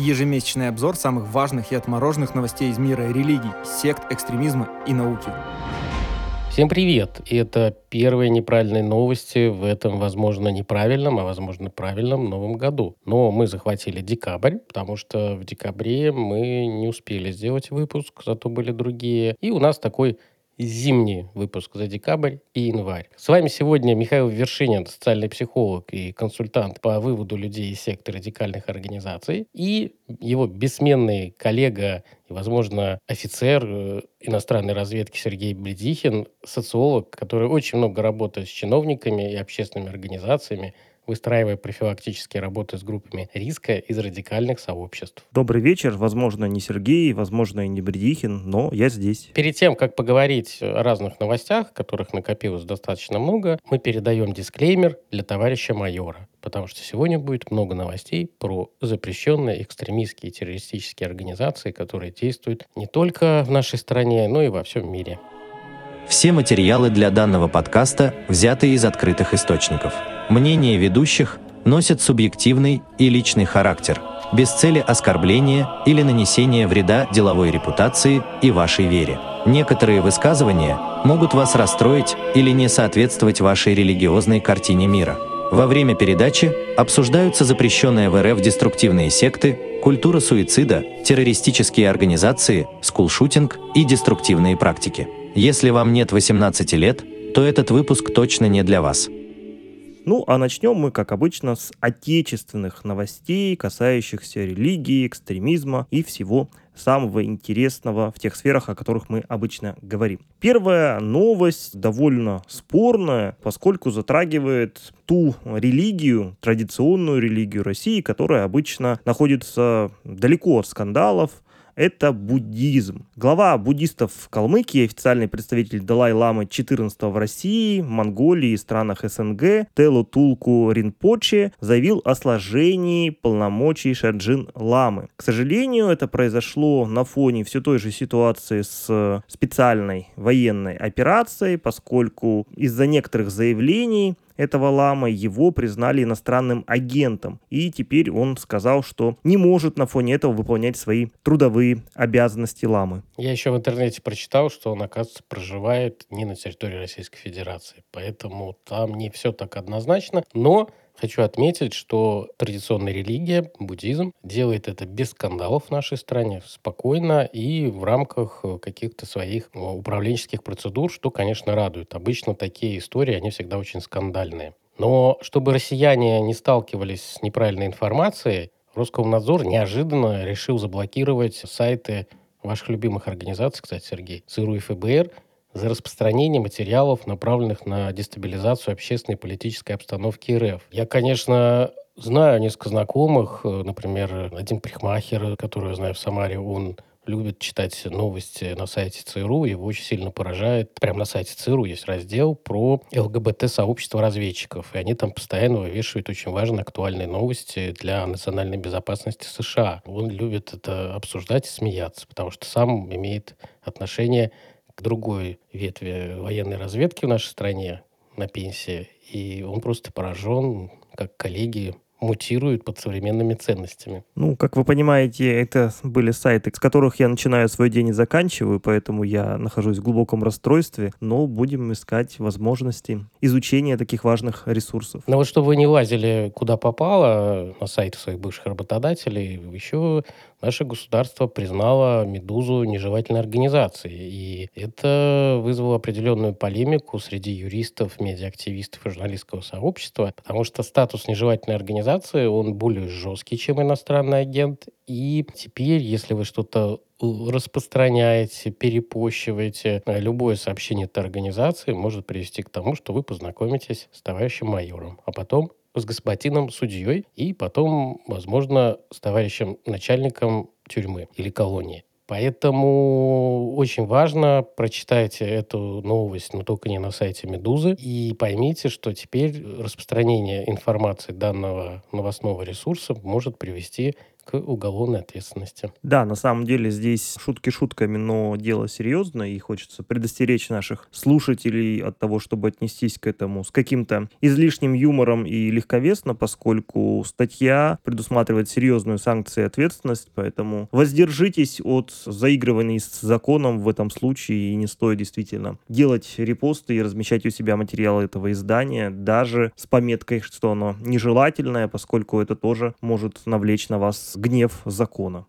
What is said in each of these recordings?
Ежемесячный обзор самых важных и отмороженных новостей из мира религий, сект, экстремизма и науки. Всем привет! И это первые неправильные новости в этом, возможно, неправильном, а возможно, правильном новом году. Но мы захватили декабрь, потому что в декабре мы не успели сделать выпуск, зато были другие. И у нас такой зимний выпуск за декабрь и январь. С вами сегодня Михаил Вершинин, социальный психолог и консультант по выводу людей из секты радикальных организаций, и его бессменный коллега и, возможно, офицер э, иностранной разведки Сергей Бредихин, социолог, который очень много работает с чиновниками и общественными организациями, выстраивая профилактические работы с группами риска из радикальных сообществ. Добрый вечер. Возможно, не Сергей, возможно, и не Бредихин, но я здесь. Перед тем, как поговорить о разных новостях, которых накопилось достаточно много, мы передаем дисклеймер для товарища майора. Потому что сегодня будет много новостей про запрещенные экстремистские террористические организации, которые действуют не только в нашей стране, но и во всем мире. Все материалы для данного подкаста взяты из открытых источников – Мнения ведущих носят субъективный и личный характер, без цели оскорбления или нанесения вреда деловой репутации и вашей вере. Некоторые высказывания могут вас расстроить или не соответствовать вашей религиозной картине мира. Во время передачи обсуждаются запрещенные в РФ деструктивные секты, культура суицида, террористические организации, скулшутинг и деструктивные практики. Если вам нет 18 лет, то этот выпуск точно не для вас. Ну, а начнем мы, как обычно, с отечественных новостей, касающихся религии, экстремизма и всего самого интересного в тех сферах, о которых мы обычно говорим. Первая новость довольно спорная, поскольку затрагивает ту религию, традиционную религию России, которая обычно находится далеко от скандалов, это буддизм. Глава буддистов в Калмыкии, официальный представитель Далай-ламы 14 в России, Монголии и странах СНГ Телу Тулку Ринпоче заявил о сложении полномочий Шарджин Ламы. К сожалению, это произошло на фоне все той же ситуации с специальной военной операцией, поскольку из-за некоторых заявлений этого лама, его признали иностранным агентом. И теперь он сказал, что не может на фоне этого выполнять свои трудовые обязанности ламы. Я еще в интернете прочитал, что он, оказывается, проживает не на территории Российской Федерации. Поэтому там не все так однозначно. Но Хочу отметить, что традиционная религия, буддизм, делает это без скандалов в нашей стране, спокойно и в рамках каких-то своих э, управленческих процедур, что, конечно, радует. Обычно такие истории, они всегда очень скандальные. Но чтобы россияне не сталкивались с неправильной информацией, Роскомнадзор неожиданно решил заблокировать сайты ваших любимых организаций, кстати, Сергей, ЦРУ и ФБР, за распространение материалов, направленных на дестабилизацию общественной и политической обстановки РФ. Я, конечно, знаю несколько знакомых, э, например, один парикмахер, который я знаю в Самаре, он любит читать новости на сайте ЦРУ, его очень сильно поражает. Прямо на сайте ЦРУ есть раздел про ЛГБТ-сообщество разведчиков, и они там постоянно вывешивают очень важные актуальные новости для национальной безопасности США. Он любит это обсуждать и смеяться, потому что сам имеет отношение другой ветви военной разведки в нашей стране на пенсии, и он просто поражен, как коллеги мутируют под современными ценностями. Ну, как вы понимаете, это были сайты, с которых я начинаю свой день и заканчиваю, поэтому я нахожусь в глубоком расстройстве, но будем искать возможности изучения таких важных ресурсов. Но вот чтобы вы не лазили куда попало на сайты своих бывших работодателей, еще наше государство признало «Медузу» нежелательной организацией. И это вызвало определенную полемику среди юристов, медиаактивистов и журналистского сообщества, потому что статус нежелательной организации, он более жесткий, чем иностранный агент. И теперь, если вы что-то распространяете, перепощиваете, э, любое сообщение этой организации может привести к тому, что вы познакомитесь с товарищем майором, а потом с господином судьей и потом, возможно, с товарищем начальником тюрьмы или колонии. Поэтому очень важно прочитайте эту новость, но только не на сайте «Медузы», и поймите, что теперь распространение информации данного новостного ресурса может привести к уголовной ответственности. Да, на самом деле здесь шутки шутками, но дело серьезное, и хочется предостеречь наших слушателей от того, чтобы отнестись к этому с каким-то излишним юмором и легковесно, поскольку статья предусматривает серьезную санкцию и ответственность, поэтому воздержитесь от заигрываний с законом в этом случае, и не стоит действительно делать репосты и размещать у себя материалы этого издания, даже с пометкой, что оно нежелательное, поскольку это тоже может навлечь на вас гнев закона.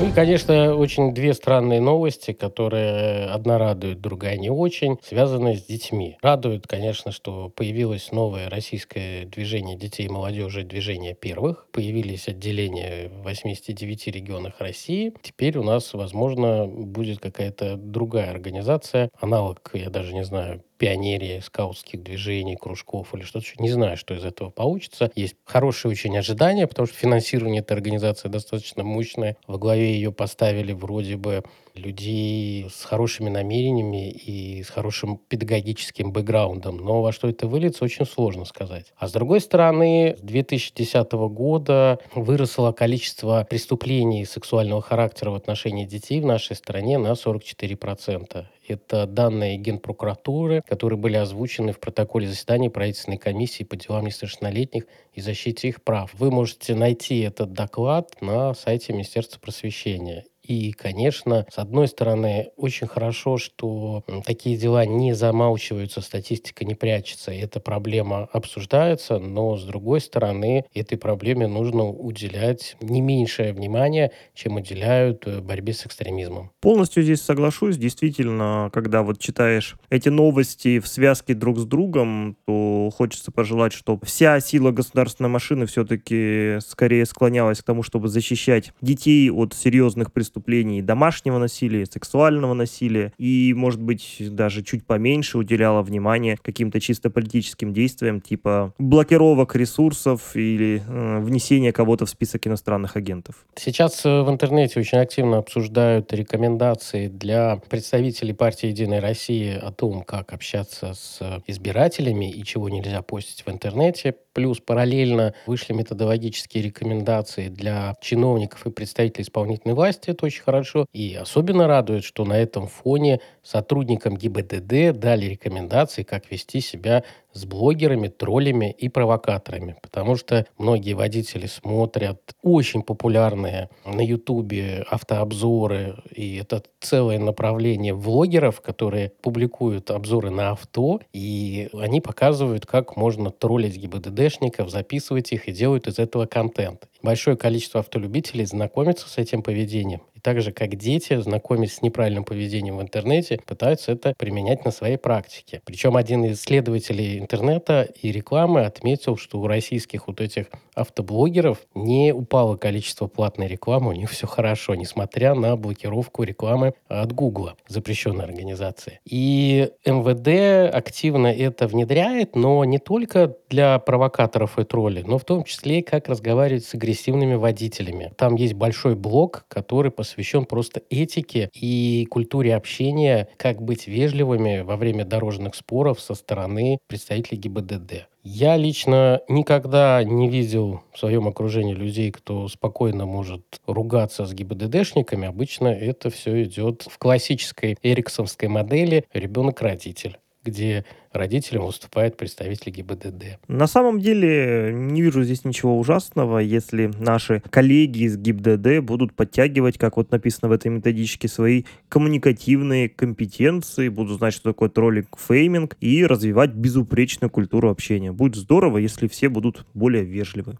Ну и, конечно, очень две странные новости, которые одна радует, другая не очень, связанные с детьми. Радует, конечно, что появилось новое российское движение детей и молодежи «Движение первых». Появились отделения в 89 регионах России. Теперь у нас, возможно, будет какая-то другая организация, аналог, я даже не знаю, пионерии скаутских движений, кружков или что-то. Не знаю, что из этого получится. Есть хорошие очень ожидания, потому что финансирование этой организации достаточно мощное. Во главе ее поставили вроде бы людей с хорошими намерениями и с хорошим педагогическим бэкграундом. Но во что это выльется, очень сложно сказать. А с другой стороны, с 2010 года выросло количество преступлений сексуального характера в отношении детей в нашей стране на 44%. Это данные Генпрокуратуры, которые были озвучены в протоколе заседания правительственной комиссии по делам несовершеннолетних и защите их прав. Вы можете найти этот доклад на сайте Министерства просвещения. И, конечно, с одной стороны, очень хорошо, что такие дела не замалчиваются, статистика не прячется, эта проблема обсуждается, но, с другой стороны, этой проблеме нужно уделять не меньшее внимание, чем уделяют э, борьбе с экстремизмом. Полностью здесь соглашусь. Действительно, когда вот читаешь эти новости в связке друг с другом, то хочется пожелать, чтобы вся сила государственной машины все-таки скорее склонялась к тому, чтобы защищать детей от серьезных преступлений преступлений домашнего насилия, сексуального насилия, и, может быть, даже чуть поменьше уделяла внимание каким-то чисто политическим действиям, типа блокировок ресурсов или э, внесения кого-то в список иностранных агентов. Сейчас э, в интернете очень активно обсуждают рекомендации для представителей партии «Единая Россия» о том, как общаться с избирателями и чего нельзя постить в интернете. Плюс параллельно вышли методологические рекомендации для чиновников и представителей исполнительной власти. Это очень хорошо. И особенно радует, что на этом фоне сотрудникам ГИБДД дали рекомендации, как вести себя с блогерами, троллями и провокаторами. Потому что многие водители смотрят очень популярные на Ютубе автообзоры, и это целое направление влогеров, которые публикуют обзоры на авто, и они показывают, как можно троллить ГИБДДшников, записывать их и делают из этого контент. Большое количество автолюбителей знакомится с этим поведением. И так же, как дети, знакомясь с неправильным поведением в интернете, пытаются это применять на своей практике. Причем один из исследователей интернета и рекламы отметил, что у российских вот этих автоблогеров не упало количество платной рекламы, у них все хорошо, несмотря на блокировку рекламы от Гугла, запрещенной организации. И МВД активно это внедряет, но не только для провокаторов и троллей, но в том числе как разговаривать с агрессивными водителями. Там есть большой блок, который посвящен просто этике и культуре общения, как быть вежливыми во время дорожных споров со стороны представителей ГИБДД. Я лично никогда не видел в своем окружении людей, кто спокойно может ругаться с ГИБДДшниками. Обычно это все идет в классической эриксонской модели «ребенок-родитель» где родителям выступает представитель ГИБДД. На самом деле не вижу здесь ничего ужасного, если наши коллеги из ГИБДД будут подтягивать, как вот написано в этой методичке, свои коммуникативные компетенции, будут знать, что такое троллинг, фейминг и развивать безупречную культуру общения. Будет здорово, если все будут более вежливы.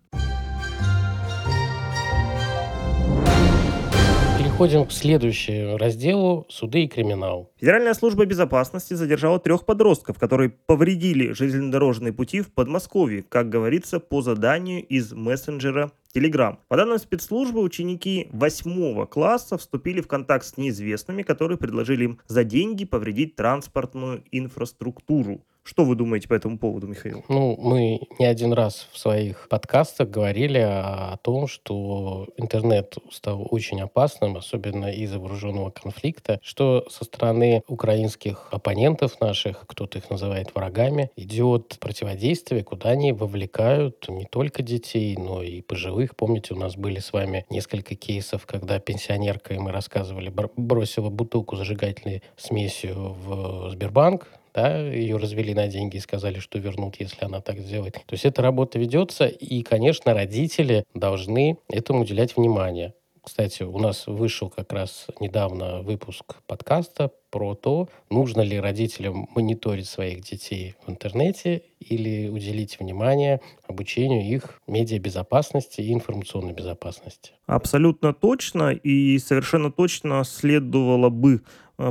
Переходим к следующему разделу «Суды и криминал». Федеральная служба безопасности задержала трех подростков, которые повредили железнодорожные пути в Подмосковье, как говорится, по заданию из мессенджера Telegram. По данным спецслужбы, ученики 8 класса вступили в контакт с неизвестными, которые предложили им за деньги повредить транспортную инфраструктуру. Что вы думаете по этому поводу, Михаил? Ну, мы не один раз в своих подкастах говорили о, том, что интернет стал очень опасным, особенно из-за вооруженного конфликта, что со стороны украинских оппонентов наших, кто-то их называет врагами, идет противодействие, куда они вовлекают не только детей, но и пожилых. Помните, у нас были с вами несколько кейсов, когда пенсионерка, и мы рассказывали, бросила бутылку зажигательной смесью в Сбербанк, да, ее развели на деньги и сказали, что вернут, если она так сделает. То есть эта работа ведется, и, конечно, родители должны этому уделять внимание. Кстати, у нас вышел как раз недавно выпуск подкаста про то, нужно ли родителям мониторить своих детей в интернете или уделить внимание обучению их медиабезопасности и информационной безопасности. Абсолютно точно, и совершенно точно следовало бы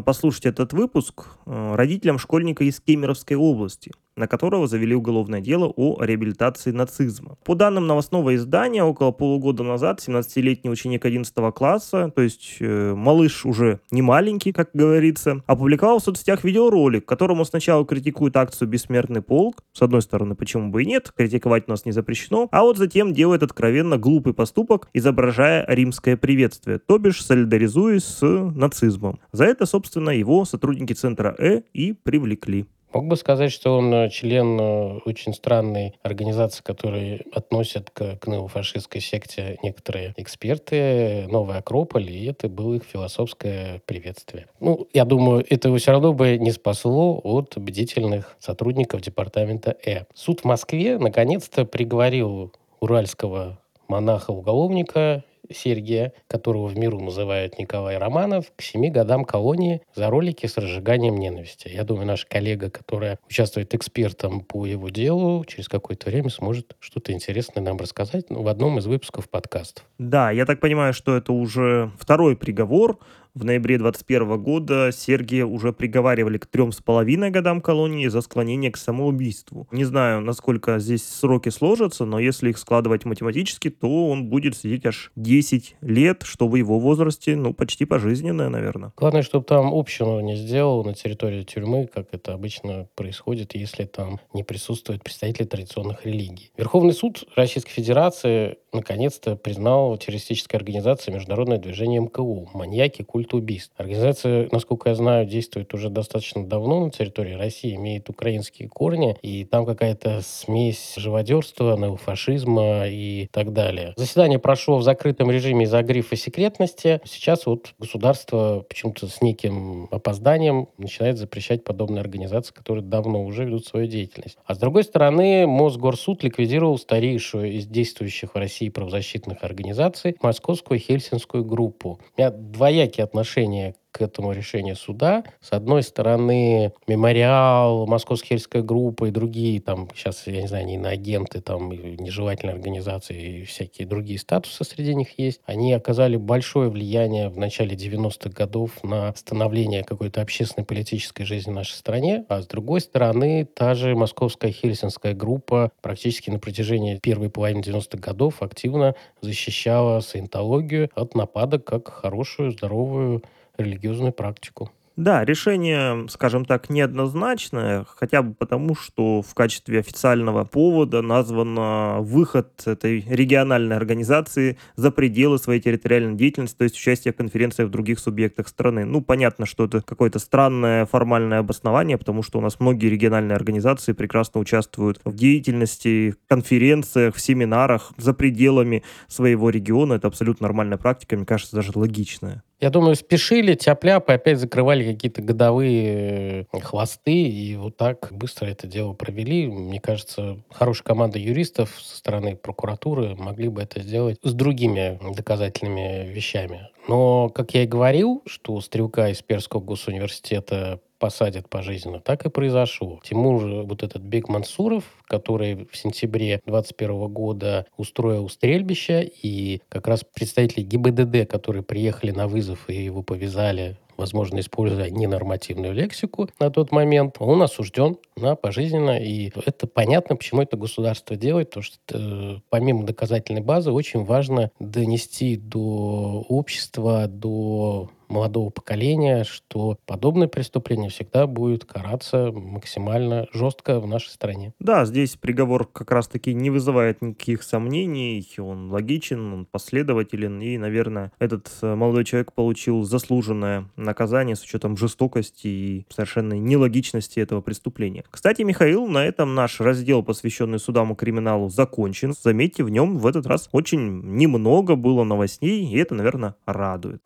послушать этот выпуск э, родителям школьника из Кемеровской области, на которого завели уголовное дело о реабилитации нацизма. По данным новостного издания, около полугода назад 17-летний ученик 11 класса, то есть э, малыш уже не маленький, как говорится, опубликовал в соцсетях видеоролик, которому сначала критикует акцию «Бессмертный полк». С одной стороны, почему бы и нет, критиковать нас не запрещено, а вот затем делает откровенно глупый поступок, изображая римское приветствие, то бишь солидаризуясь с нацизмом. За это, собственно, его сотрудники центра Э и привлекли. Мог бы сказать, что он э, член э, очень странной организации, которой относят к, к неофашистской секте некоторые эксперты, Новый Акрополь, и это было их философское приветствие. Ну, я думаю, этого все равно бы не спасло от бдительных сотрудников департамента Э. Суд в Москве наконец-то приговорил уральского монаха-уголовника Сергия, которого в миру называют Николай Романов, к семи годам колонии за ролики с разжиганием ненависти. Я думаю, наша коллега, которая участвует экспертом по его делу, через какое-то время сможет что-то интересное нам рассказать ну, в одном из выпусков подкастов. Да, я так понимаю, что это уже второй приговор в ноябре 2021 года Сергия уже приговаривали к трем с половиной годам колонии за склонение к самоубийству. Не знаю, насколько здесь сроки сложатся, но если их складывать математически, то он будет сидеть аж 10 лет, что в его возрасте, ну, почти пожизненное, наверное. Главное, чтобы там общину не сделал на территории тюрьмы, как это обычно происходит, если там не присутствуют представители традиционных религий. Верховный суд Российской Федерации наконец-то признал террористической организацией Международное движение МКУ «Маньяки. Культ убийств». Организация, насколько я знаю, действует уже достаточно давно на территории России, имеет украинские корни, и там какая-то смесь живодерства, неофашизма и так далее. Заседание прошло в закрытом режиме из-за грифа секретности. Сейчас вот государство почему-то с неким опозданием начинает запрещать подобные организации, которые давно уже ведут свою деятельность. А с другой стороны, Мосгорсуд ликвидировал старейшую из действующих в России правозащитных организаций Московскую Хельсинскую группу. У меня двоякие отношения к этому решению суда. С одной стороны, мемориал, Московская хельская группа и другие, там, сейчас, я не знаю, не на агенты, там, нежелательные организации и всякие другие статусы среди них есть. Они оказали большое влияние в начале 90-х годов на становление какой-то общественной политической жизни в нашей стране. А с другой стороны, та же Московская хельсинская группа практически на протяжении первой половины 90-х годов активно защищала саентологию от нападок как хорошую, здоровую религиозную практику. Да, решение, скажем так, неоднозначное, хотя бы потому, что в качестве официального повода назван выход этой региональной организации за пределы своей территориальной деятельности, то есть участие в конференциях в других субъектах страны. Ну, понятно, что это какое-то странное формальное обоснование, потому что у нас многие региональные организации прекрасно участвуют в деятельности, в конференциях, в семинарах за пределами своего региона. Это абсолютно нормальная практика, мне кажется, даже логичная. Я думаю, спешили, тяп-ляп, и опять закрывали какие-то годовые э, хвосты, и вот так быстро это дело провели. Мне кажется, хорошая команда юристов со стороны прокуратуры могли бы это сделать с другими доказательными вещами. Но, как я и говорил, что стрелка из Перского госуниверситета посадят пожизненно, так и произошло. Тимур, вот этот Бек Мансуров, который в сентябре 21 года устроил стрельбище, и как раз представители ГИБДД, которые приехали на вызов и его повязали возможно, используя ненормативную лексику на тот момент, он осужден на пожизненно. И это понятно, почему это государство делает, потому что э, помимо доказательной базы очень важно донести до общества, до молодого поколения, что подобное преступление всегда будет караться максимально жестко в нашей стране. Да, здесь приговор как раз-таки не вызывает никаких сомнений, он логичен, он последователен, и, наверное, этот э, молодой человек получил заслуженное наказание с учетом жестокости и совершенной нелогичности этого преступления. Кстати, Михаил, на этом наш раздел, посвященный судам и криминалу, закончен. Заметьте, в нем в этот раз очень немного было новостей, и это, наверное, радует.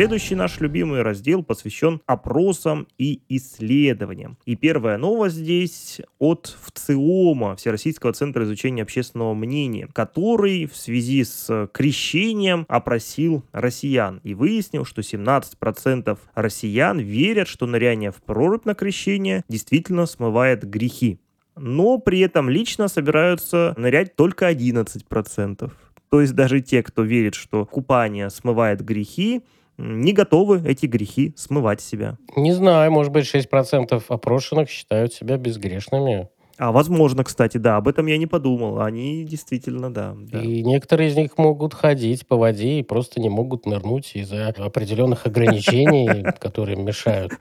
Следующий наш любимый раздел посвящен опросам и исследованиям. И первая новость здесь от ВЦИОМа, Всероссийского центра изучения общественного мнения, который в связи с крещением опросил россиян и выяснил, что 17% россиян верят, что ныряние в прорубь на крещение действительно смывает грехи. Но при этом лично собираются нырять только 11%. То есть даже те, кто верит, что купание смывает грехи, не готовы эти грехи смывать себя. Не знаю, может быть, 6% опрошенных считают себя безгрешными. А возможно, кстати, да, об этом я не подумал. Они действительно, да. да. И некоторые из них могут ходить по воде и просто не могут нырнуть из-за определенных ограничений, которые мешают.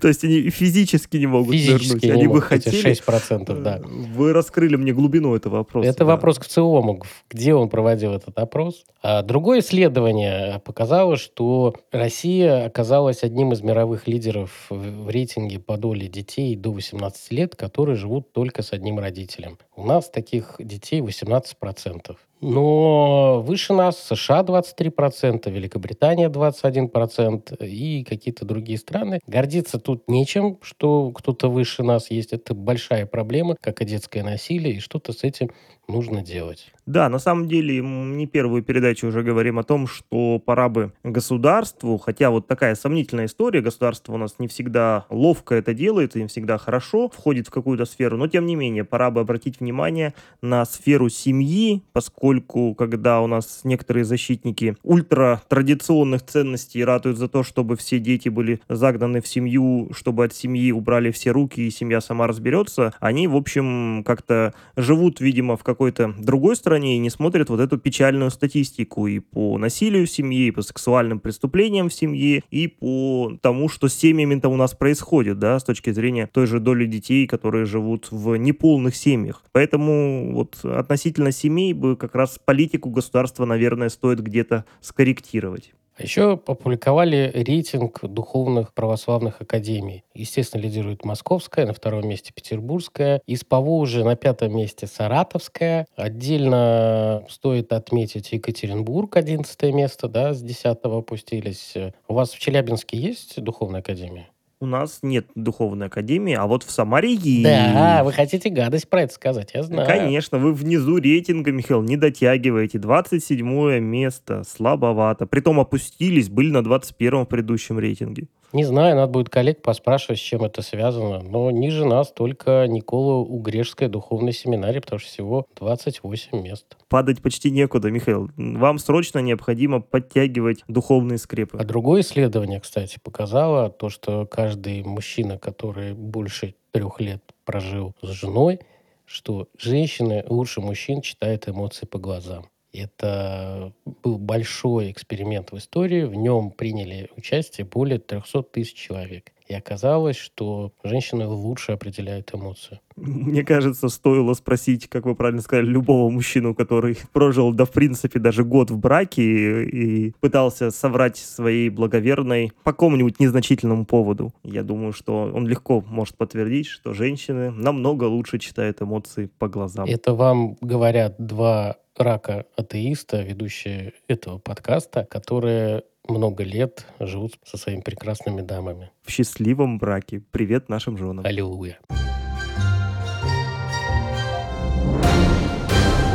То есть они физически не могут физически нырнуть. Не они могут, бы хотели. 6%, да. Вы раскрыли мне глубину этого вопроса. Это да. вопрос к ЦИОМу, где он проводил этот опрос. А другое исследование показало, что Россия оказалась одним из мировых лидеров в рейтинге по доле детей до 18 лет, которые живут только с одним родителем. У нас таких детей 18%. Но выше нас США 23%, Великобритания 21% и какие-то другие страны. Гордиться тут нечем, что кто-то выше нас есть. Это большая проблема, как и детское насилие, и что-то с этим нужно делать. Да, на самом деле, не первую передачу уже говорим о том, что пора бы государству, хотя вот такая сомнительная история, государство у нас не всегда ловко это делает, и не всегда хорошо входит в какую-то сферу, но тем не менее, пора бы обратить внимание на сферу семьи, поскольку когда у нас некоторые защитники ультратрадиционных ценностей ратуют за то, чтобы все дети были загнаны в семью, чтобы от семьи убрали все руки и семья сама разберется, они, в общем, как-то живут, видимо, в какой-то другой стране, и не смотрят вот эту печальную статистику и по насилию в семье, и по сексуальным преступлениям в семье, и по тому, что с семьями-то у нас происходит, да, с точки зрения той же доли детей, которые живут в неполных семьях. Поэтому вот относительно семей бы как раз политику государства, наверное, стоит где-то скорректировать. А еще опубликовали рейтинг духовных православных академий. Естественно, лидирует Московская, на втором месте Петербургская. Из Поволжья на пятом месте Саратовская. Отдельно стоит отметить Екатеринбург, 11 место, да, с 10 опустились. У вас в Челябинске есть духовная академия? У нас нет духовной академии, а вот в Самаре есть. Да, вы хотите гадость про это сказать, я знаю. Конечно, вы внизу рейтинга, Михаил, не дотягиваете. 27 место, слабовато. Притом опустились, были на 21 в предыдущем рейтинге. Не знаю, надо будет коллег поспрашивать, с чем это связано. Но ниже нас только Никола Угрешская духовная семинария, потому что всего 28 мест. Падать почти некуда, Михаил. Вам срочно необходимо подтягивать духовные скрепы. А другое исследование, кстати, показало то, что каждый мужчина, который больше трех лет прожил с женой, что женщины лучше мужчин читают эмоции по глазам. Это был большой эксперимент в истории. В нем приняли участие более 300 тысяч человек. И оказалось, что женщины лучше определяют эмоции. Мне кажется, стоило спросить, как вы правильно сказали, любого мужчину, который прожил, да, в принципе, даже год в браке и, и пытался соврать своей благоверной по какому-нибудь незначительному поводу. Я думаю, что он легко может подтвердить, что женщины намного лучше читают эмоции по глазам. Это вам говорят два рака атеиста, ведущие этого подкаста, которые много лет живут со своими прекрасными дамами. В счастливом браке. Привет нашим женам. Аллилуйя.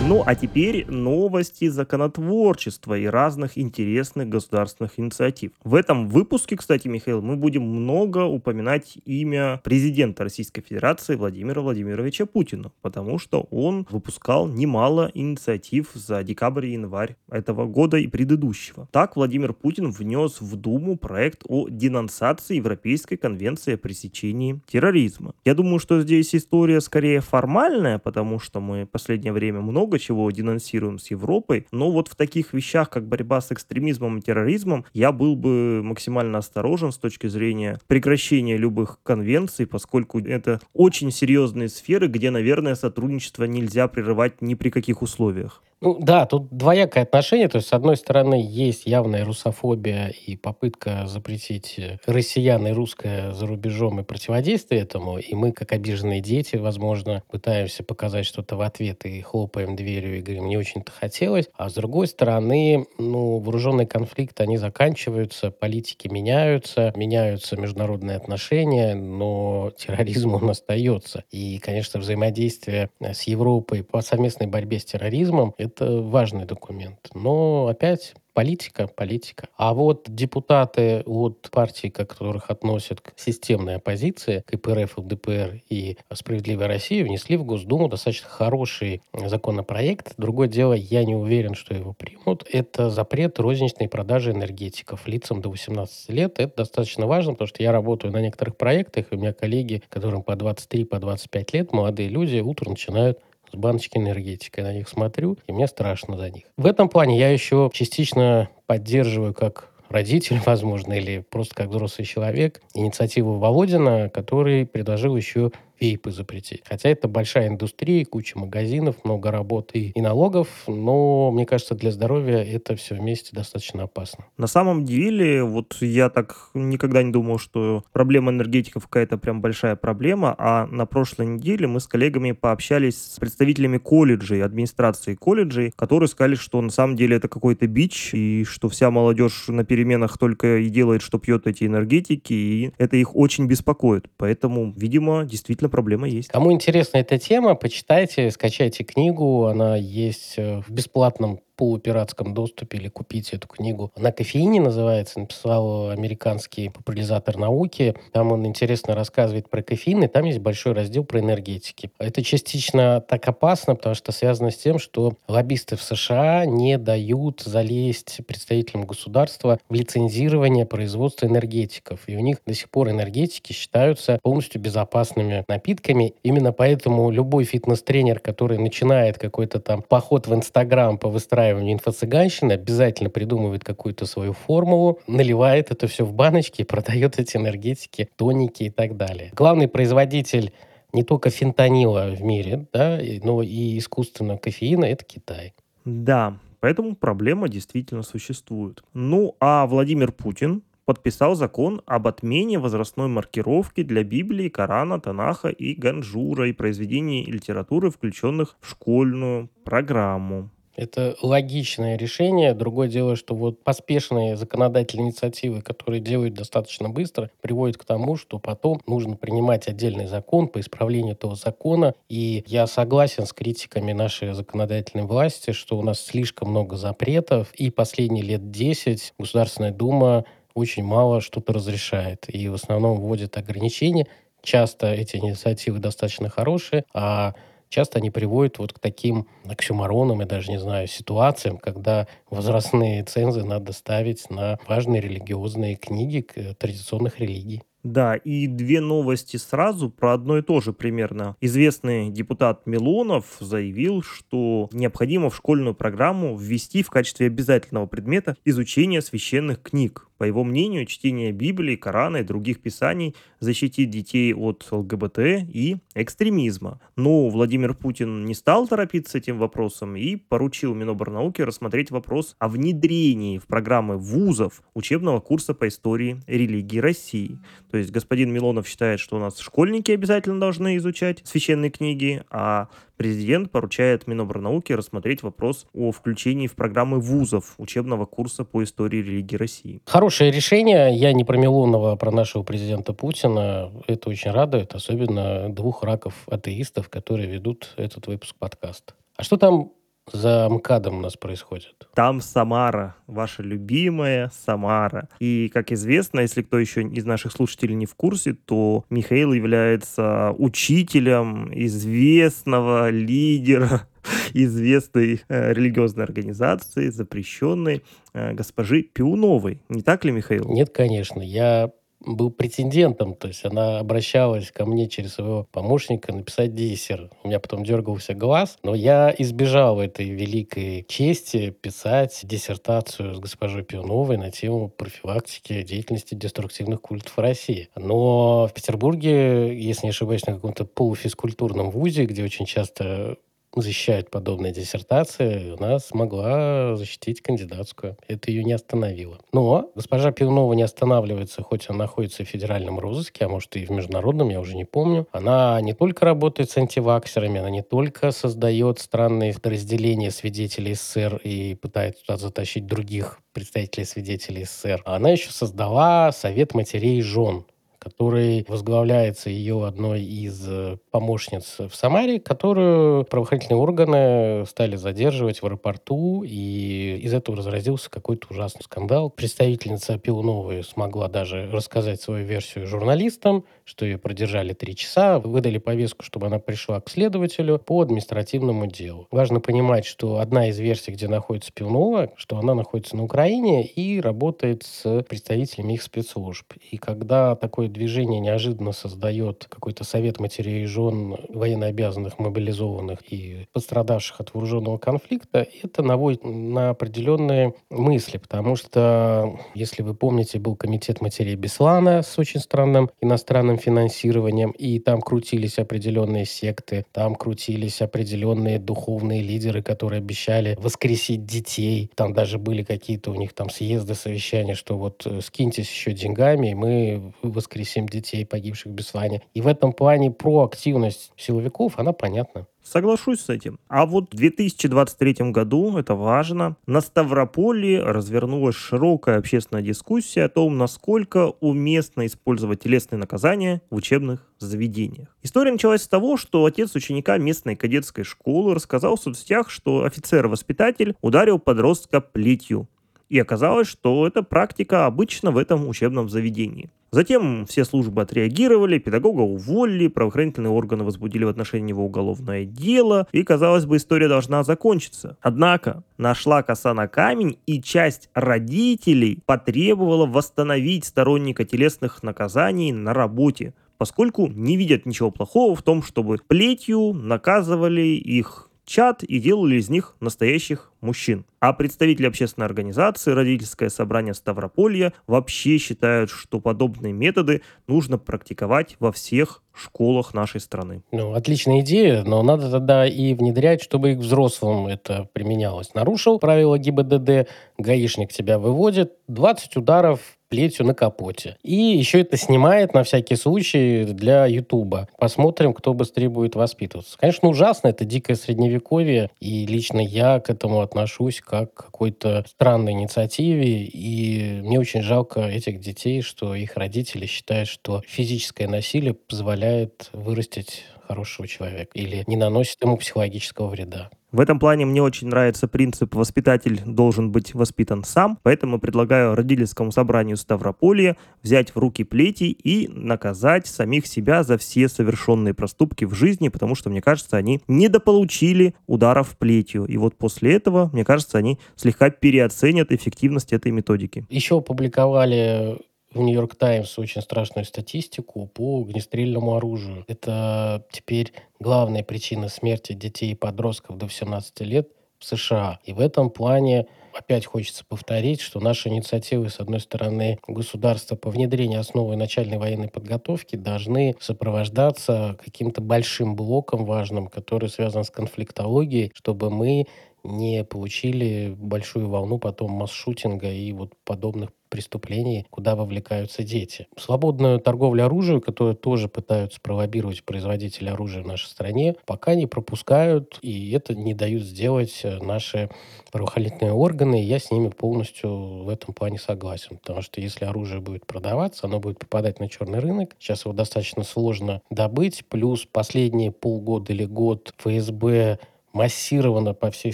Ну а теперь новости законотворчества и разных интересных государственных инициатив. В этом выпуске, кстати, Михаил, мы будем много упоминать имя президента Российской Федерации Владимира Владимировича Путина, потому что он выпускал немало инициатив за декабрь и январь этого года и предыдущего. Так Владимир Путин внес в Думу проект о денонсации Европейской конвенции о пресечении терроризма. Я думаю, что здесь история скорее формальная, потому что мы в последнее время много чего денонсируем с Европой, но вот в таких вещах, как борьба с экстремизмом и терроризмом, я был бы максимально осторожен с точки зрения прекращения любых конвенций, поскольку это очень серьезные сферы, где, наверное, сотрудничество нельзя прерывать ни при каких условиях. Ну да, тут двоякое отношение. То есть, с одной стороны, есть явная русофобия и попытка запретить э, россиян и русское за рубежом и противодействие этому. И мы, как обиженные дети, возможно, пытаемся показать что-то в ответ и хлопаем дверью и говорим, не очень-то хотелось. А с другой стороны, ну, вооруженные конфликты, они заканчиваются, политики меняются, меняются международные отношения, но терроризм он остается. И, конечно, взаимодействие с Европой по совместной борьбе с терроризмом – это важный документ. Но опять Политика, политика. А вот депутаты от партий, которых относят к системной оппозиции, КПРФ, ЛДПР и «Справедливая Россия», внесли в Госдуму достаточно хороший законопроект. Другое дело, я не уверен, что его примут. Это запрет розничной продажи энергетиков лицам до 18 лет. Это достаточно важно, потому что я работаю на некоторых проектах, и у меня коллеги, которым по 23, по 25 лет, молодые люди, утром начинают баночки энергетики. Я на них смотрю, и мне страшно за них. В этом плане я еще частично поддерживаю как родитель, возможно, или просто как взрослый человек, инициативу Володина, который предложил еще вейпы запретить. Хотя это большая индустрия, куча магазинов, много работы и налогов, но мне кажется, для здоровья это все вместе достаточно опасно. На самом деле, вот я так никогда не думал, что проблема энергетиков какая-то прям большая проблема, а на прошлой неделе мы с коллегами пообщались с представителями колледжей, администрации колледжей, которые сказали, что на самом деле это какой-то бич, и что вся молодежь на переменах только и делает, что пьет эти энергетики, и это их очень беспокоит. Поэтому, видимо, действительно проблема есть. Кому интересна эта тема, почитайте, скачайте книгу. Она есть э, в бесплатном полупиратском доступе или купить эту книгу. На кофеине называется, написал американский популяризатор науки. Там он интересно рассказывает про кофеин, и там есть большой раздел про энергетики. Это частично так опасно, потому что связано с тем, что лоббисты в США не дают залезть представителям государства в лицензирование производства энергетиков. И у них до сих пор энергетики считаются полностью безопасными напитками. Именно поэтому любой фитнес-тренер, который начинает какой-то там поход в Инстаграм по выстраиванию устраиванию инфо-цыганщины обязательно придумывает какую-то свою формулу, наливает это все в баночки и продает эти энергетики, тоники и так далее. Главный производитель не только фентанила в мире, да, но и искусственного кофеина – это Китай. Да, поэтому проблема действительно существует. Ну, а Владимир Путин подписал закон об отмене возрастной маркировки для Библии, Корана, Танаха и Ганджура и произведений литературы, включенных в школьную программу. Это логичное решение. Другое дело, что вот поспешные законодательные инициативы, которые делают достаточно быстро, приводят к тому, что потом нужно принимать отдельный закон по исправлению этого закона. И я согласен с критиками нашей законодательной власти, что у нас слишком много запретов, и последние лет 10 Государственная Дума очень мало что-то разрешает. И в основном вводит ограничения. Часто эти инициативы достаточно хорошие, а часто они приводят вот к таким оксюморонам, я даже не знаю, ситуациям, когда возрастные цензы надо ставить на важные религиозные книги традиционных религий. Да, и две новости сразу про одно и то же примерно. Известный депутат Милонов заявил, что необходимо в школьную программу ввести в качестве обязательного предмета изучение священных книг. По его мнению, чтение Библии, Корана и других писаний защитит детей от ЛГБТ и экстремизма. Но Владимир Путин не стал торопиться этим вопросом и поручил Миноборнауки рассмотреть вопрос о внедрении в программы вузов учебного курса по истории религии России. То есть господин Милонов считает, что у нас школьники обязательно должны изучать священные книги, а президент поручает Миноборнауке рассмотреть вопрос о включении в программы вузов учебного курса по истории религии России. Хорошее решение. Я не про Милонова, а про нашего президента Путина. Это очень радует, особенно двух раков атеистов, которые ведут этот выпуск подкаста. А что там за МКАДом у нас происходит? Там Самара, ваша любимая Самара. И, как известно, если кто еще из наших слушателей не в курсе, то Михаил является учителем известного лидера известной э, религиозной организации, запрещенной э, госпожи Пиуновой. Не так ли, Михаил? Нет, конечно. Я был претендентом, то есть она обращалась ко мне через своего помощника написать диссер. У меня потом дергался глаз, но я избежал этой великой чести писать диссертацию с госпожой Пионовой на тему профилактики деятельности деструктивных культов в России. Но в Петербурге, если не ошибаюсь, на каком-то полуфизкультурном вузе, где очень часто защищают подобные диссертации, она смогла защитить кандидатскую. Это ее не остановило. Но госпожа Пивнова не останавливается, хоть она находится в федеральном розыске, а может и в международном, я уже не помню. Она не только работает с антиваксерами, она не только создает странные подразделения свидетелей СССР и пытается туда затащить других представителей свидетелей СССР. Она еще создала Совет матерей и жен, который возглавляется ее одной из э, помощниц в Самаре, которую правоохранительные органы стали задерживать в аэропорту, и из этого разразился какой-то ужасный скандал. Представительница Пилуновой смогла даже рассказать свою версию журналистам, что ее продержали три часа, выдали повестку, чтобы она пришла к следователю по административному делу. Важно понимать, что одна из версий, где находится Пилунова, что она находится на Украине и работает с представителями их спецслужб. И когда такое движение неожиданно создает какой-то совет матерей и жен военнообязанных, мобилизованных и пострадавших от вооруженного конфликта, это наводит на определенные мысли, потому что, если вы помните, был комитет матерей Беслана с очень странным иностранным финансированием, и там крутились определенные секты, там крутились определенные духовные лидеры, которые обещали воскресить детей. Там даже были какие-то у них там съезды, совещания, что вот э, скиньтесь еще деньгами, и мы воскресим или семь детей, погибших в Беслане. И в этом плане проактивность силовиков, она понятна. Соглашусь с этим. А вот в 2023 году, это важно, на Ставрополе развернулась широкая общественная дискуссия о том, насколько уместно использовать телесные наказания в учебных заведениях. История началась с того, что отец ученика местной кадетской школы рассказал в соцсетях, что офицер-воспитатель ударил подростка плетью. И оказалось, что эта практика обычно в этом учебном заведении. Затем все службы отреагировали, педагога уволили, правоохранительные органы возбудили в отношении него уголовное дело, и, казалось бы, история должна закончиться. Однако нашла коса на камень, и часть родителей потребовала восстановить сторонника телесных наказаний на работе, поскольку не видят ничего плохого в том, чтобы плетью наказывали их чат и делали из них настоящих мужчин. А представители общественной организации «Родительское собрание Ставрополья» вообще считают, что подобные методы нужно практиковать во всех школах нашей страны. Ну, отличная идея, но надо тогда и внедрять, чтобы и к взрослым это применялось. Нарушил правила ГИБДД, гаишник тебя выводит, 20 ударов плетью на капоте. И еще это снимает на всякий случай для Ютуба. Посмотрим, кто быстрее будет воспитываться. Конечно, ужасно, это дикое средневековье, и лично я к этому отношусь как к какой-то странной инициативе, и мне очень жалко этих детей, что их родители считают, что физическое насилие позволяет вырастить хорошего человека или не наносит ему психологического вреда. В этом плане мне очень нравится принцип «воспитатель должен быть воспитан сам», поэтому предлагаю родительскому собранию Ставрополья взять в руки плети и наказать самих себя за все совершенные проступки в жизни, потому что, мне кажется, они недополучили ударов плетью. И вот после этого, мне кажется, они слегка переоценят эффективность этой методики. Еще опубликовали в Нью-Йорк Таймс очень страшную статистику по огнестрельному оружию. Это теперь главная причина смерти детей и подростков до 18 лет в США. И в этом плане опять хочется повторить, что наши инициативы, с одной стороны, государства по внедрению основы начальной военной подготовки должны сопровождаться каким-то большим блоком важным, который связан с конфликтологией, чтобы мы не получили большую волну потом масс-шутинга и вот подобных преступлений, куда вовлекаются дети. Свободную торговлю оружием, которую тоже пытаются пролоббировать производители оружия в нашей стране, пока не пропускают, и это не дают сделать э, наши правоохранительные органы, и я с ними полностью в этом плане согласен. Потому что если оружие будет продаваться, оно будет попадать на черный рынок. Сейчас его достаточно сложно добыть. Плюс последние полгода или год ФСБ массированно по всей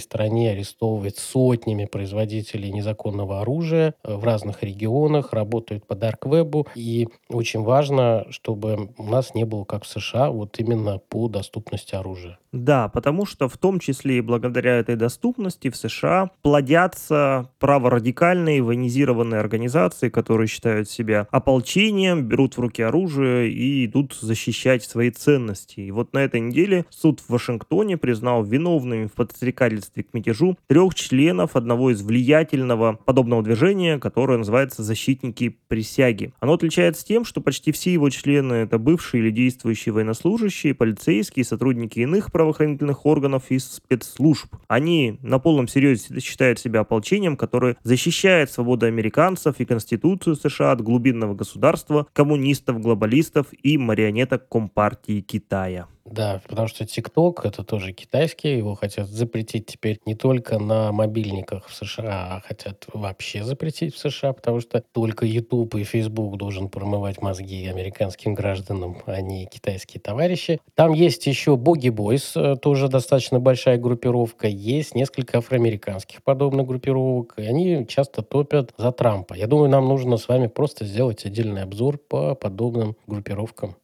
стране арестовывает сотнями производителей незаконного оружия э, в разных регионах, работают по дарквебу. И очень важно, чтобы у нас не было, как в США, вот именно по доступности оружия. Да, потому что в том числе и благодаря этой доступности в США плодятся праворадикальные военизированные организации, которые считают себя ополчением, берут в руки оружие и идут защищать свои ценности. И вот на этой неделе суд в Вашингтоне признал виновными в подстрекательстве к мятежу трех членов одного из влиятельного подобного движения, которое называется «Защитники присяги». Оно отличается тем, что почти все его члены — это бывшие или действующие военнослужащие, полицейские, сотрудники иных правоохранительных органов и спецслужб. Они на полном серьезе считают себя ополчением, которое защищает свободу американцев и Конституцию США от глубинного государства, коммунистов, глобалистов и марионеток Компартии Китая. Да, потому что TikTok это тоже китайский, его хотят запретить теперь не только на мобильниках в США, а хотят вообще запретить в США, потому что только YouTube и Facebook должен промывать мозги американским гражданам, а не китайские товарищи. Там есть еще Боги Бойс, э, тоже достаточно большая группировка, есть несколько афроамериканских подобных группировок, и они часто топят за Трампа. Я думаю, нам нужно с вами просто сделать отдельный обзор по подобным группировкам.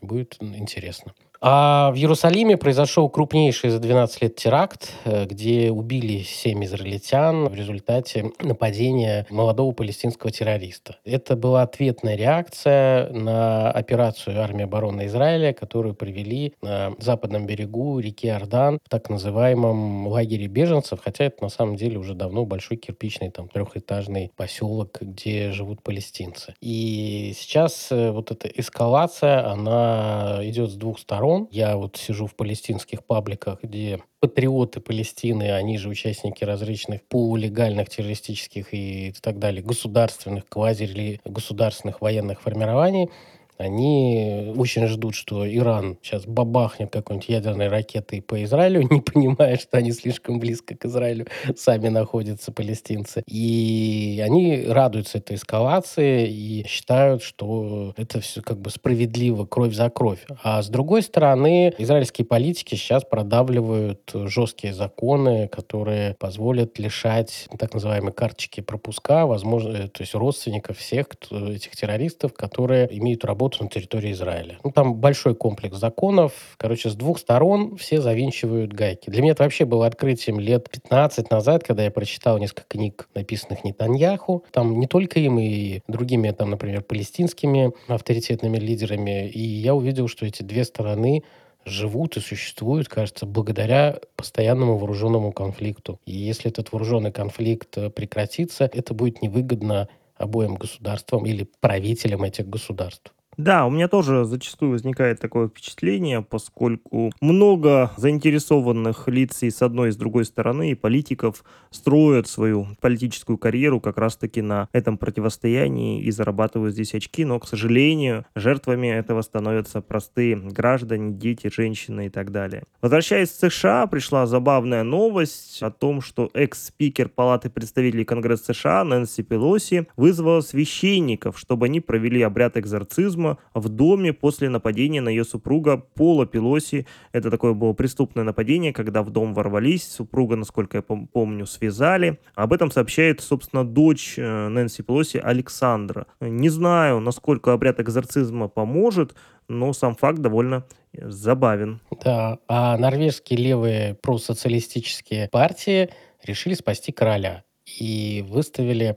Будет интересно. А в Иерусалиме произошел крупнейший за 12 лет теракт, э, где убили 7 израильтян в результате нападения молодого палестинского террориста. Это была ответная реакция на операцию армии обороны Израиля, которую провели на западном берегу реки Ордан в так называемом лагере беженцев, хотя это на самом деле уже давно большой кирпичный там трехэтажный поселок, где живут палестинцы. И сейчас э, вот эта эскалация, она идет с двух сторон сторон. Я вот сижу в палестинских пабликах, где патриоты Палестины, они же участники различных полулегальных террористических и так далее государственных, квази-государственных военных формирований, они очень ждут, что Иран сейчас бабахнет какой-нибудь ядерной ракетой по Израилю, не понимая, что они слишком близко к Израилю сами находятся, палестинцы. И они радуются этой эскалации и считают, что это все как бы справедливо, кровь за кровь. А с другой стороны, израильские политики сейчас продавливают жесткие законы, которые позволят лишать так называемые карточки пропуска, возможно, то есть родственников всех кто, этих террористов, которые имеют работу работу на территории Израиля. Ну, там большой комплекс законов. Короче, с двух сторон все завинчивают гайки. Для меня это вообще было открытием лет 15 назад, когда я прочитал несколько книг, написанных Нетаньяху. Там не только им, и другими, там, например, палестинскими авторитетными лидерами. И я увидел, что эти две стороны живут и существуют, кажется, благодаря постоянному вооруженному конфликту. И если этот вооруженный конфликт э, прекратится, это будет невыгодно обоим государствам или правителям этих государств. Да, у меня тоже зачастую возникает такое впечатление, поскольку много заинтересованных лиц и с одной и с другой стороны, и политиков строят свою политическую карьеру как раз-таки на этом противостоянии и зарабатывают здесь очки, но, к сожалению, жертвами этого становятся простые граждане, дети, женщины и так далее. Возвращаясь в США, пришла забавная новость о том, что экс-спикер Палаты представителей Конгресса США Нэнси Пелоси вызвала священников, чтобы они провели обряд экзорцизма дома, в доме после нападения на ее супруга Пола Пелоси. Это такое было преступное нападение, когда в дом ворвались, супруга, насколько я помню, связали. Об этом сообщает, собственно, дочь э, Нэнси Пелоси Александра. Не знаю, насколько обряд экзорцизма поможет, но сам факт довольно забавен. Да, а норвежские левые просоциалистические партии решили спасти короля и выставили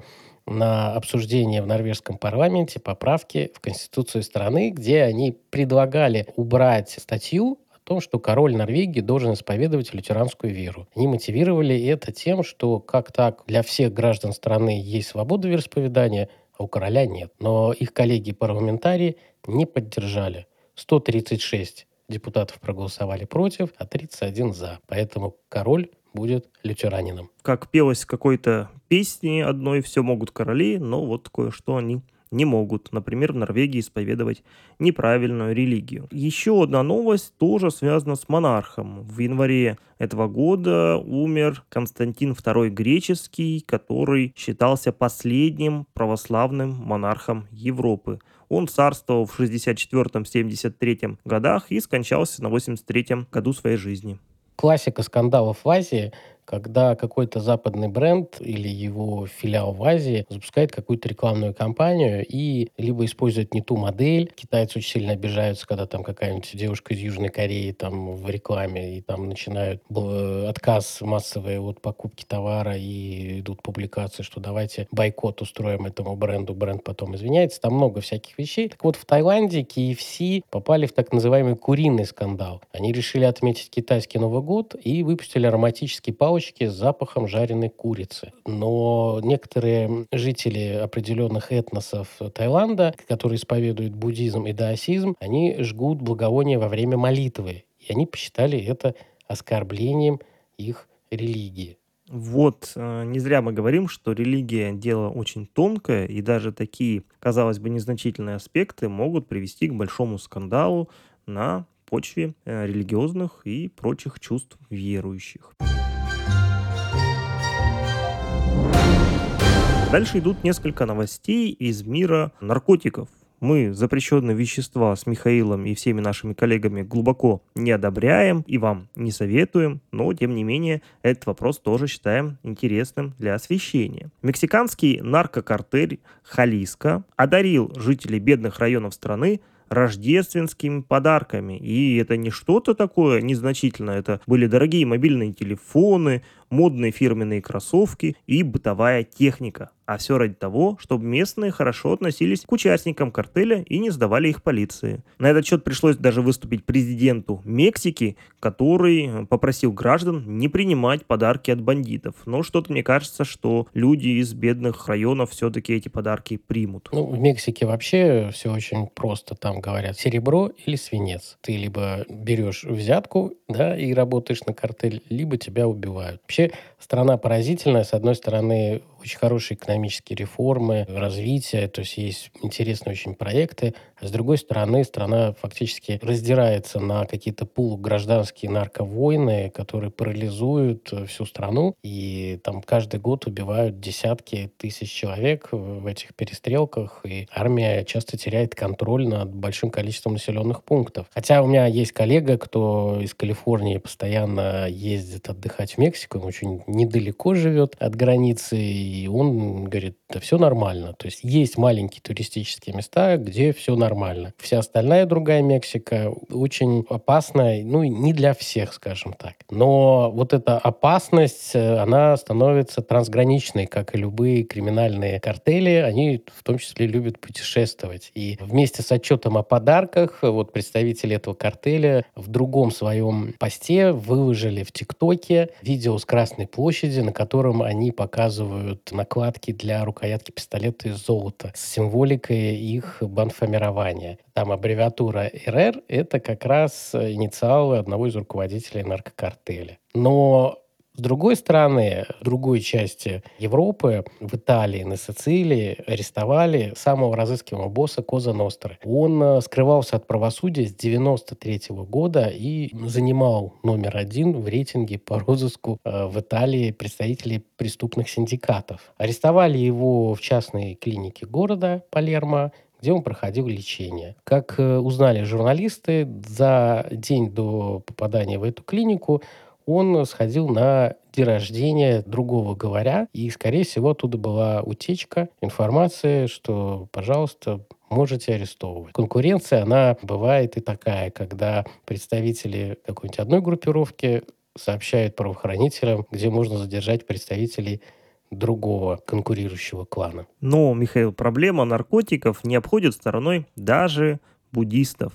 на обсуждение в норвежском парламенте поправки в Конституцию страны, где они предлагали убрать статью о том, что король Норвегии должен исповедовать лютеранскую веру. Они мотивировали это тем, что как так для всех граждан страны есть свобода вероисповедания, а у короля нет. Но их коллеги-парламентарии не поддержали. 136 депутатов проголосовали против, а 31 за. Поэтому король будет лютеранином. Как пелось какой-то песне одной «Все могут короли», но вот кое-что они не могут, например, в Норвегии исповедовать неправильную религию. Еще одна новость тоже связана с монархом. В январе этого года умер Константин II Греческий, который считался последним православным монархом Европы. Он царствовал в 64-73 годах и скончался на 83 году своей жизни. Классика скандалов в Азии когда какой-то западный бренд или его филиал в Азии запускает какую-то рекламную кампанию и либо использует не ту модель, китайцы очень сильно обижаются, когда там какая-нибудь девушка из Южной Кореи там в рекламе и там начинают отказ массовый от покупки товара и идут публикации, что давайте бойкот устроим этому бренду, бренд потом извиняется. Там много всяких вещей. Так вот, в Таиланде KFC попали в так называемый куриный скандал. Они решили отметить китайский Новый год и выпустили ароматический палочки палочки с запахом жареной курицы. Но некоторые жители определенных этносов Таиланда, которые исповедуют буддизм и даосизм, они жгут благовония во время молитвы. И они посчитали это оскорблением их религии. Вот, э, не зря мы говорим, что религия – дело очень тонкое, и даже такие, казалось бы, незначительные аспекты могут привести к большому скандалу на почве э, религиозных и прочих чувств верующих. Дальше идут несколько новостей из мира наркотиков. Мы запрещенные вещества с Михаилом и всеми нашими коллегами глубоко не одобряем и вам не советуем, но тем не менее этот вопрос тоже считаем интересным для освещения. Мексиканский наркокартель Халиска одарил жителей бедных районов страны рождественскими подарками. И это не что-то такое незначительное, это были дорогие мобильные телефоны, модные фирменные кроссовки и бытовая техника. А все ради того, чтобы местные хорошо относились к участникам картеля и не сдавали их полиции. На этот счет пришлось даже выступить президенту Мексики, который попросил граждан не принимать подарки от бандитов. Но что-то мне кажется, что люди из бедных районов все-таки эти подарки примут. Ну, в Мексике вообще все очень просто. Там говорят серебро или свинец. Ты либо берешь взятку да, и работаешь на картель, либо тебя убивают. Вообще вообще страна поразительная. С одной стороны, очень хорошие экономические реформы, развитие, то есть есть интересные очень проекты. А с другой стороны, страна фактически раздирается на какие-то полугражданские нарковойны, которые парализуют всю страну. И там каждый год убивают десятки тысяч человек в этих перестрелках. И армия часто теряет контроль над большим количеством населенных пунктов. Хотя у меня есть коллега, кто из Калифорнии постоянно ездит отдыхать в Мексику, он очень недалеко живет от границы, и он говорит, да все нормально. То есть есть маленькие туристические места, где все нормально. Вся остальная другая Мексика очень опасная, ну, не для всех, скажем так. Но вот эта опасность, э, она становится трансграничной, как и любые криминальные картели. Они в том числе любят путешествовать. И вместе с отчетом о подарках вот представители этого картеля в другом своем посте выложили в ТикТоке видео с Красной площади, на котором они показывают накладки для рукоятки пистолета из золота с символикой их бандформирования. Там аббревиатура РР — это как раз инициалы одного из руководителей наркокартеля. Но с другой стороны, в другой части Европы, в Италии, на Сицилии, арестовали самого разыскиваемого босса Коза Ностры. Он э, скрывался от правосудия с 93 года и занимал номер один в рейтинге по розыску э, в Италии представителей преступных синдикатов. Арестовали его в частной клинике города Палермо, где он проходил лечение. Как э, узнали журналисты, за день до попадания в эту клинику он сходил на день рождения другого говоря, и, скорее всего, оттуда была утечка информации, что, пожалуйста, можете арестовывать. Конкуренция, она бывает и такая, когда представители какой-нибудь одной группировки сообщают правоохранителям, где можно задержать представителей другого конкурирующего клана. Но, Михаил, проблема наркотиков не обходит стороной даже буддистов.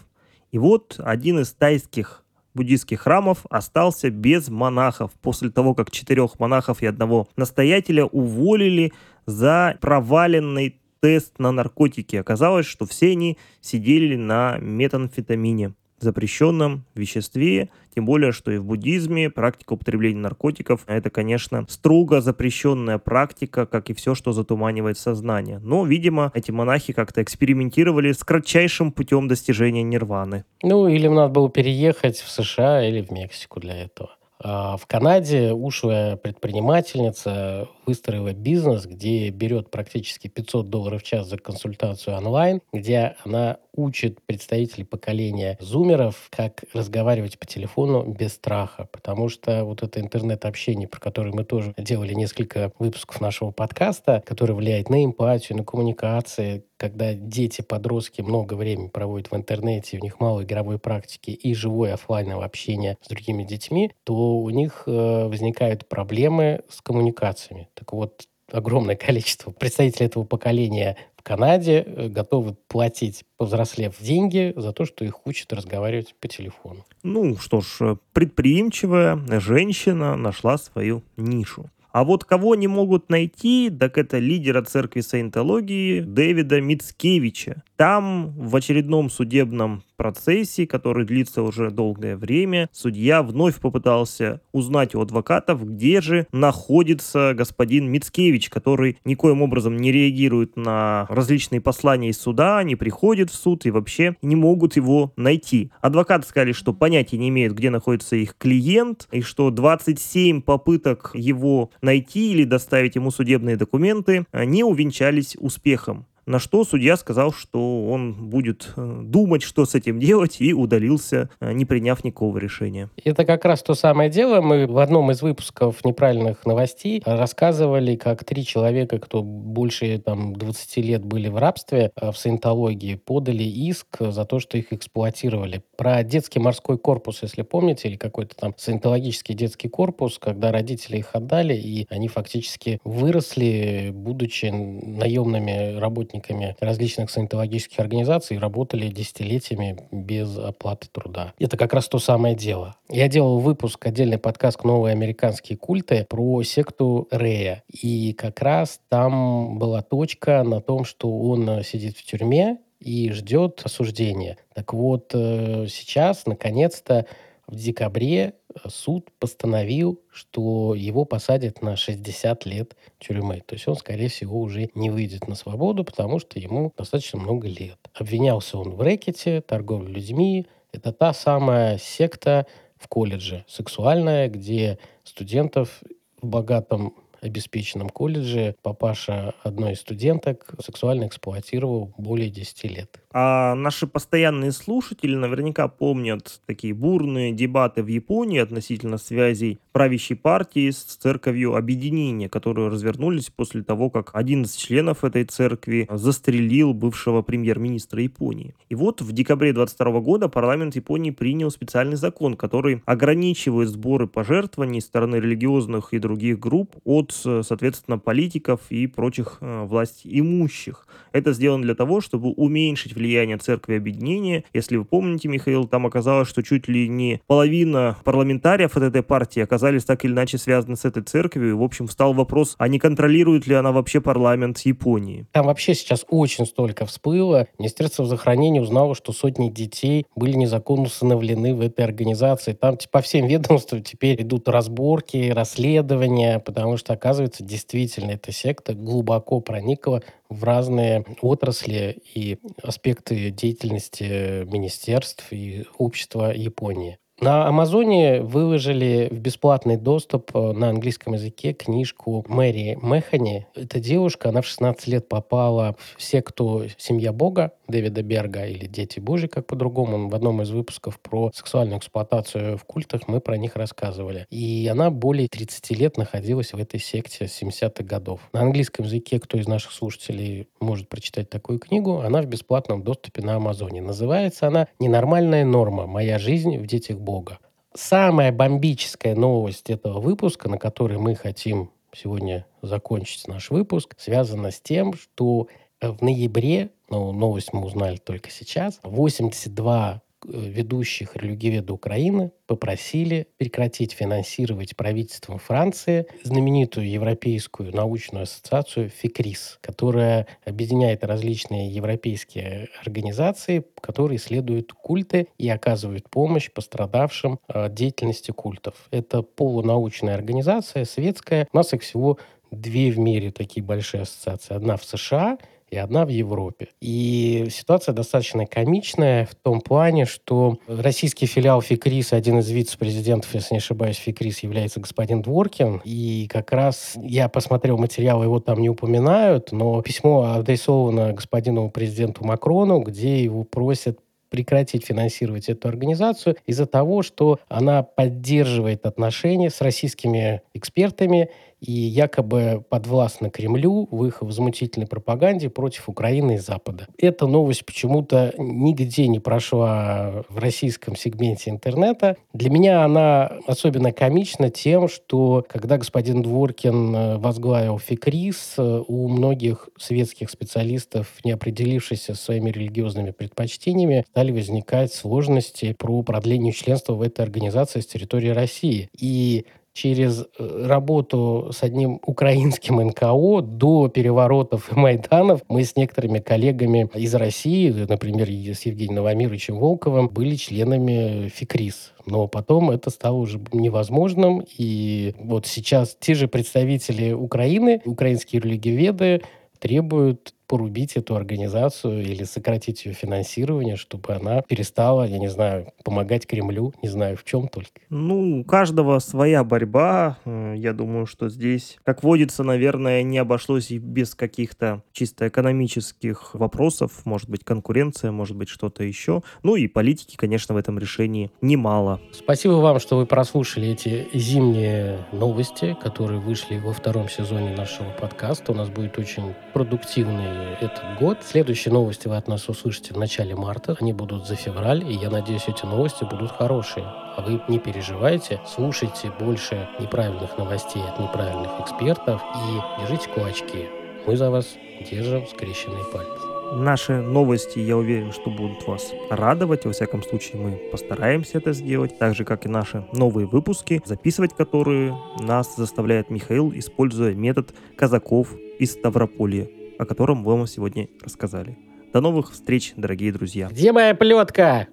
И вот один из тайских буддийских храмов остался без монахов после того, как четырех монахов и одного настоятеля уволили за проваленный тест на наркотики. Оказалось, что все они сидели на метамфетамине запрещенном веществе, тем более, что и в буддизме практика употребления наркотиков – это, конечно, строго запрещенная практика, как и все, что затуманивает сознание. Но, видимо, эти монахи как-то экспериментировали с кратчайшим путем достижения нирваны. Ну, или им надо было переехать в США или в Мексику для этого. А в Канаде ушлая предпринимательница выстроила бизнес, где берет практически 500 долларов в час за консультацию онлайн, где она учит представителей поколения зумеров, как разговаривать по телефону без страха. Потому что вот это интернет-общение, про которое мы тоже делали несколько выпусков нашего подкаста, которое влияет на эмпатию, на коммуникации, когда дети, подростки много времени проводят в интернете, у них мало игровой практики и живое офлайновое общение с другими детьми, то у них э, возникают проблемы с коммуникациями. Так вот, огромное количество представителей этого поколения в Канаде э, готовы платить, повзрослев деньги, за то, что их учат разговаривать по телефону. Ну что ж, предприимчивая женщина нашла свою нишу. А вот кого не могут найти, так это лидера церкви саентологии Дэвида Мицкевича. Там в очередном судебном процессе, который длится уже долгое время, судья вновь попытался узнать у адвокатов, где же находится господин Мицкевич, который никоим образом не реагирует на различные послания из суда, не приходит в суд и вообще не могут его найти. Адвокаты сказали, что понятия не имеют, где находится их клиент, и что 27 попыток его найти или доставить ему судебные документы не увенчались успехом на что судья сказал, что он будет э, думать, что с этим делать, и удалился, э, не приняв никакого решения. Это как раз то самое дело. Мы в одном из выпусков неправильных новостей рассказывали, как три человека, кто больше там, 20 лет были в рабстве э, в саентологии, подали иск за то, что их эксплуатировали. Про детский морской корпус, если помните, или какой-то там саентологический детский корпус, когда родители их отдали, и они фактически выросли, будучи наемными работниками работниками различных санитологических организаций работали десятилетиями без оплаты труда. Это как раз то самое дело. Я делал выпуск, отдельный подкаст «Новые американские культы» про секту Рея. И как раз там была точка на том, что он сидит в тюрьме и ждет осуждения. Так вот, э, сейчас, наконец-то, в декабре суд постановил, что его посадят на 60 лет тюрьмы. То есть он, скорее всего, уже не выйдет на свободу, потому что ему достаточно много лет. Обвинялся он в рэкете, торговле людьми. Это та самая секта в колледже сексуальная, где студентов в богатом обеспеченном колледже папаша одной из студенток сексуально эксплуатировал более 10 лет. А наши постоянные слушатели наверняка помнят такие бурные дебаты в Японии относительно связей правящей партии с церковью объединения, которые развернулись после того, как один из членов этой церкви застрелил бывшего премьер-министра Японии. И вот в декабре 22 года парламент Японии принял специальный закон, который ограничивает сборы пожертвований стороны религиозных и других групп от, соответственно, политиков и прочих э, власть имущих. Это сделано для того, чтобы уменьшить влияние церкви объединения. Если вы помните, Михаил, там оказалось, что чуть ли не половина парламентариев от этой партии оказались так или иначе связаны с этой церковью. И, в общем, встал вопрос, а не контролирует ли она вообще парламент Японии? Там вообще сейчас очень столько всплыло. Министерство здравоохранения узнало, что сотни детей были незаконно усыновлены в этой организации. Там по всем ведомствам теперь идут разборки, расследования, потому что, оказывается, действительно эта секта глубоко проникла в разные отрасли и аспекты деятельности министерств и общества Японии. На Амазоне выложили в бесплатный доступ э, на английском языке книжку Мэри Механи. Эта девушка, она в 16 лет попала в секту «Семья Бога» Дэвида Берга или «Дети Божьи», как по-другому. В одном из выпусков про сексуальную эксплуатацию в культах мы про них рассказывали. И она более 30 лет находилась в этой секте с 70-х годов. На английском языке, кто из наших слушателей может прочитать такую книгу, она в бесплатном доступе на Амазоне. Называется она «Ненормальная норма. Моя жизнь в детях Бога. Самая бомбическая новость этого выпуска, на которой мы хотим сегодня закончить наш выпуск, связана с тем, что в ноябре, ну, новость мы узнали только сейчас, 82 ведущих религиоведа Украины попросили прекратить финансировать правительством Франции знаменитую Европейскую научную ассоциацию ФИКРИС, которая объединяет различные европейские организации, которые исследуют культы и оказывают помощь пострадавшим от деятельности культов. Это полунаучная организация, светская. У нас их всего две в мире такие большие ассоциации. Одна в США, и одна в Европе. И ситуация достаточно комичная в том плане, что российский филиал ФИКРИС, один из вице-президентов, если не ошибаюсь, ФИКРИС является господин Дворкин. И как раз я посмотрел материал, его там не упоминают, но письмо адресовано господину президенту Макрону, где его просят прекратить финансировать эту организацию из-за того, что она поддерживает отношения с российскими экспертами и якобы подвластна Кремлю в их возмутительной пропаганде против Украины и Запада. Эта новость почему-то нигде не прошла в российском сегменте интернета. Для меня она особенно комична тем, что когда господин Дворкин э, возглавил ФИКРИС, э, у многих светских специалистов, не определившихся своими религиозными предпочтениями, стали возникать сложности про продление членства в этой организации с территории России. И через э, работу с одним украинским НКО до переворотов и Майданов мы с некоторыми коллегами из России, например, с Евгением Новомировичем Волковым, были членами ФИКРИС. Но потом это стало уже невозможным, и вот сейчас те же представители Украины, украинские религиоведы, требуют порубить эту организацию или сократить ее финансирование, чтобы она перестала, я не знаю, помогать Кремлю, не знаю в чем только. Ну, у каждого своя борьба. Э, я думаю, что здесь, как водится, наверное, не обошлось и без каких-то чисто экономических вопросов. Может быть, конкуренция, может быть, что-то еще. Ну и политики, конечно, в этом решении немало. Спасибо вам, что вы прослушали эти зимние новости, которые вышли во втором сезоне нашего подкаста. У нас будет очень продуктивный этот год. Следующие новости вы от нас услышите в начале марта. Они будут за февраль, и я надеюсь, эти новости будут хорошие. А вы не переживайте, слушайте больше неправильных новостей от неправильных экспертов и держите кулачки. Мы за вас держим скрещенные пальцы. Наши новости, я уверен, что будут вас радовать. Во всяком случае, мы постараемся это сделать. Так же, как и наши новые выпуски, записывать которые нас заставляет Михаил, используя метод казаков из Ставрополья о котором мы вам сегодня рассказали. До новых встреч, дорогие друзья. Где моя плетка?